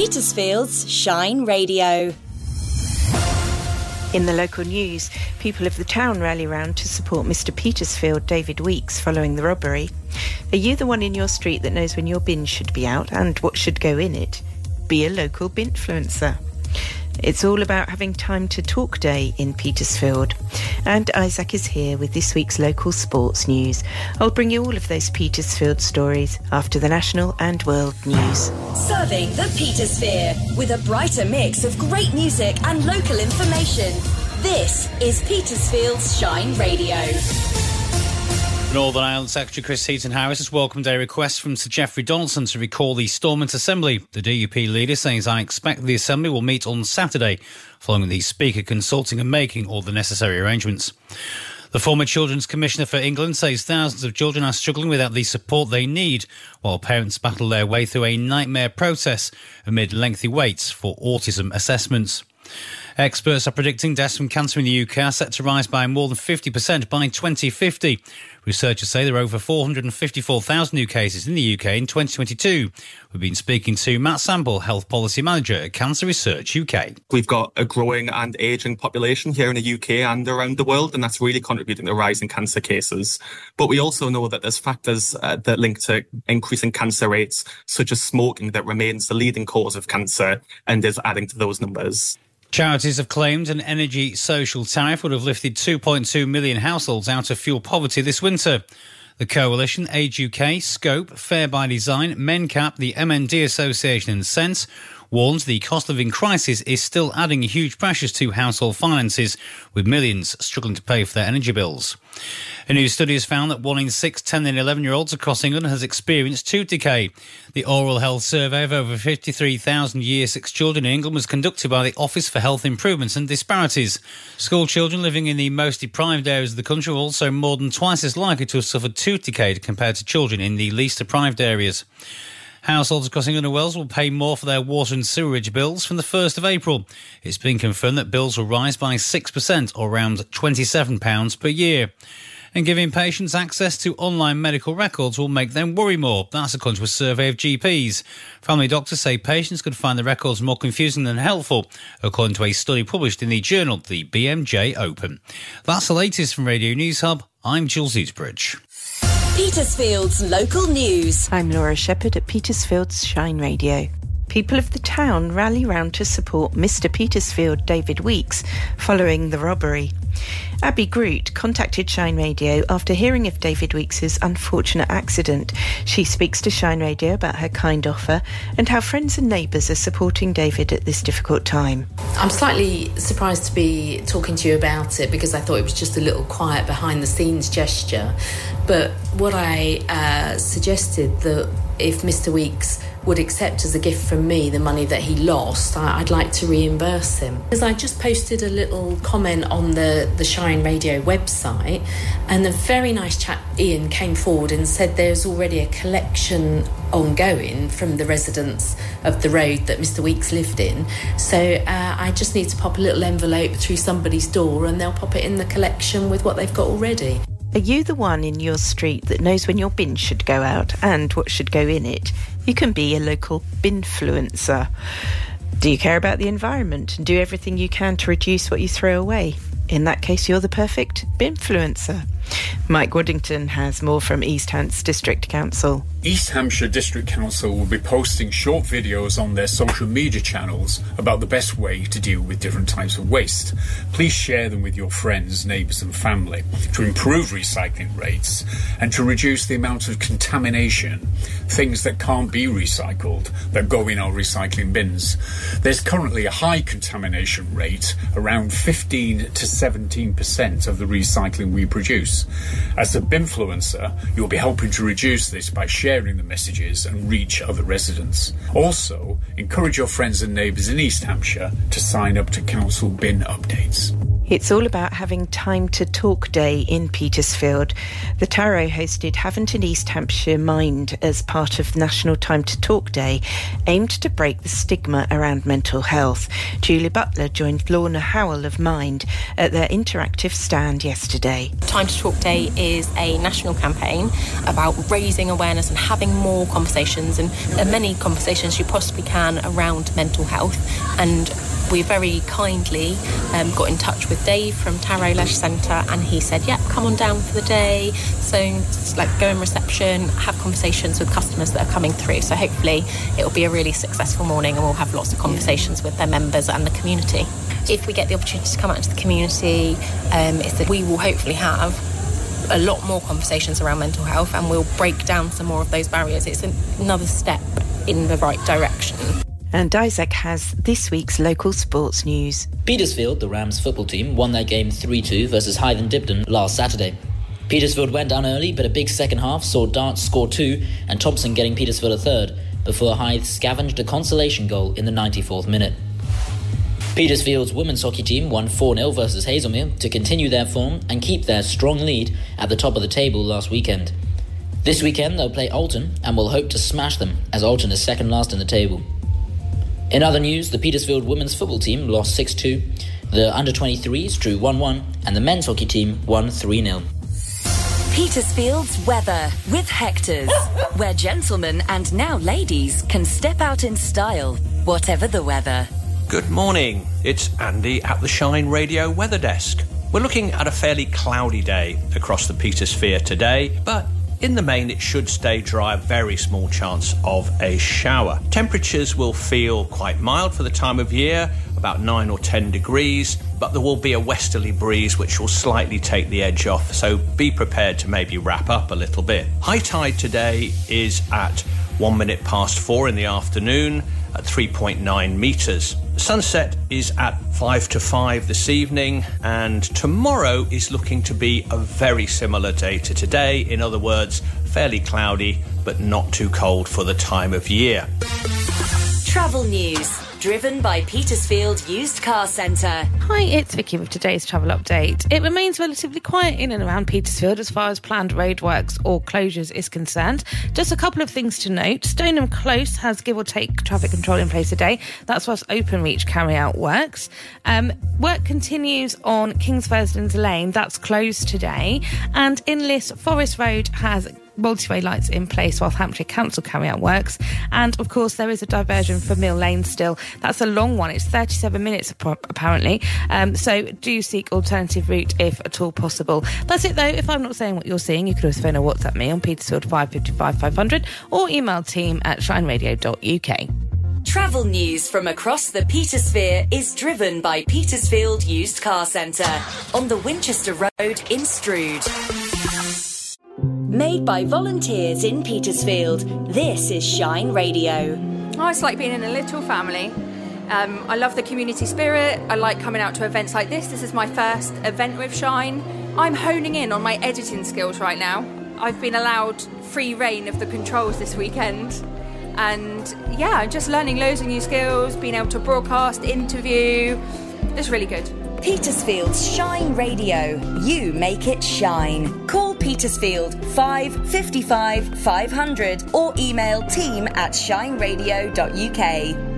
Petersfield's Shine Radio. In the local news, people of the town rally round to support Mr. Petersfield David Weeks following the robbery. Are you the one in your street that knows when your bin should be out and what should go in it? Be a local binfluencer. It's all about having time to talk day in Petersfield. And Isaac is here with this week's local sports news. I'll bring you all of those Petersfield stories after the national and world news. Serving the Petersphere with a brighter mix of great music and local information. This is Petersfield's Shine Radio. Northern Ireland Secretary Chris Heaton Harris has welcomed a request from Sir Jeffrey Donaldson to recall the Stormont Assembly. The DUP leader says, I expect the Assembly will meet on Saturday, following the Speaker consulting and making all the necessary arrangements. The former Children's Commissioner for England says thousands of children are struggling without the support they need, while parents battle their way through a nightmare process amid lengthy waits for autism assessments. Experts are predicting deaths from cancer in the UK are set to rise by more than 50% by 2050. Researchers say there are over 454,000 new cases in the UK in 2022. We've been speaking to Matt Sample, Health Policy Manager at Cancer Research UK. We've got a growing and ageing population here in the UK and around the world, and that's really contributing to rising cancer cases. But we also know that there's factors uh, that link to increasing cancer rates, such as smoking, that remains the leading cause of cancer and is adding to those numbers. Charities have claimed an energy social tariff would have lifted 2.2 million households out of fuel poverty this winter. The Coalition, Age UK, Scope, Fair by Design, MENCAP, the MND Association and Sense warns the cost of living crisis is still adding huge pressures to household finances, with millions struggling to pay for their energy bills. A new study has found that one in six 10 and 11 year olds across England has experienced tooth decay. The oral health survey of over 53,000 year six children in England was conducted by the Office for Health Improvements and Disparities. School children living in the most deprived areas of the country are also more than twice as likely to have suffered tooth decay compared to children in the least deprived areas. Households across England and Wales will pay more for their water and sewerage bills from the 1st of April. It's been confirmed that bills will rise by 6% or around £27 per year. And giving patients access to online medical records will make them worry more. That's according to a survey of GPs. Family doctors say patients could find the records more confusing than helpful, according to a study published in the journal The BMJ Open. That's the latest from Radio News Hub. I'm Jules Eatbridge. Petersfield's local news. I'm Laura Sheppard at Petersfield's Shine Radio. People of the town rally round to support Mr. Petersfield David Weeks following the robbery. Abby Groot contacted Shine Radio after hearing of David Weeks's unfortunate accident. She speaks to Shine Radio about her kind offer and how friends and neighbours are supporting David at this difficult time. I'm slightly surprised to be talking to you about it because I thought it was just a little quiet behind the scenes gesture. But what I uh, suggested that if Mr. Weeks would accept as a gift from me the money that he lost, I, would like to reimburse him. Because I just posted a little comment on the, the Shine Radio website, and a very nice chap, Ian, came forward and said there's already a collection ongoing from the residents of the road that Mr. Weeks lived in. So uh, I just need to pop a little envelope through somebody's door and they'll pop it in the collection with what they've got already. Are you the one in your street that knows when your bin should go out and what should go in it? You can be a local binfluencer. Do you care about the environment and do everything you can to reduce what you throw away? In that case, you're the perfect binfluencer. Mike Waddington has more from East Hants District Council. East Hampshire District Council will be posting short videos on their social media channels about the best way to deal with different types of waste. Please share them with your friends, neighbours, and family to improve recycling rates and to reduce the amount of contamination, things that can't be recycled that go in our recycling bins. There's currently a high contamination rate, around 15 to 17% of the recycling we produce. As a binfluencer, you'll be helping to reduce this by sharing sharing the messages and reach other residents. Also, encourage your friends and neighbours in East Hampshire to sign up to council bin updates. It's all about having time to talk day in Petersfield. The Taro hosted Havant and East Hampshire Mind as part of National Time to Talk Day, aimed to break the stigma around mental health. Julie Butler joined Lorna Howell of Mind at their interactive stand yesterday. Time to Talk Day is a national campaign about raising awareness and having more conversations and as many conversations you possibly can around mental health and we very kindly um, got in touch with Dave from Taro Leisure Centre and he said, Yep, come on down for the day. So, like, go in reception, have conversations with customers that are coming through. So, hopefully, it'll be a really successful morning and we'll have lots of conversations with their members and the community. If we get the opportunity to come out into the community, um, that we will hopefully have a lot more conversations around mental health and we'll break down some more of those barriers. It's another step in the right direction. And Isaac has this week's local sports news. Petersfield, the Rams football team, won their game 3 2 versus Hythe and Dibden last Saturday. Petersfield went down early, but a big second half saw Dart score two and Thompson getting Petersfield a third, before Hythe scavenged a consolation goal in the 94th minute. Petersfield's women's hockey team won 4 0 versus Haslemere to continue their form and keep their strong lead at the top of the table last weekend. This weekend they'll play Alton and will hope to smash them as Alton is second last in the table. In other news, the Petersfield women's football team lost 6 2, the under 23s drew 1 1, and the men's hockey team won 3 0. Petersfield's weather with Hector's, where gentlemen and now ladies can step out in style, whatever the weather. Good morning. It's Andy at the Shine Radio Weather Desk. We're looking at a fairly cloudy day across the Petersphere today, but in the main, it should stay dry, very small chance of a shower. Temperatures will feel quite mild for the time of year, about 9 or 10 degrees, but there will be a westerly breeze which will slightly take the edge off, so be prepared to maybe wrap up a little bit. High tide today is at 1 minute past 4 in the afternoon at 3.9 metres. Sunset is at 5 to 5 this evening, and tomorrow is looking to be a very similar day to today. In other words, fairly cloudy, but not too cold for the time of year. Travel news driven by Petersfield Used Car Centre. Hi, it's Vicky with today's travel update. It remains relatively quiet in and around Petersfield as far as planned roadworks or closures is concerned. Just a couple of things to note. Stoneham Close has give or take traffic control in place today. That's whilst Openreach carry out works. Um, work continues on Kings Lane. That's closed today. And in Liss, Forest Road has multi-way lights in place while Hampshire Council carry out works. And of course, there is a diversion for Mill Lane still. That's a long one. It's 37 minutes apparently. Um, so do seek alternative route if at all possible. That's it though. If I'm not saying what you're seeing, you could always phone or WhatsApp me on Petersfield 555 500 or email team at shineradio.uk. Travel news from across the Petersphere is driven by Petersfield Used Car Centre on the Winchester Road in Stroud. Made by volunteers in Petersfield, this is Shine Radio. Oh, it's like being in a little family. Um, I love the community spirit. I like coming out to events like this. This is my first event with Shine. I'm honing in on my editing skills right now. I've been allowed free reign of the controls this weekend. And yeah, just learning loads of new skills, being able to broadcast, interview. It's really good. Petersfield's Shine Radio. You make it shine. Call Petersfield 555 500 or email team at shineradio.uk.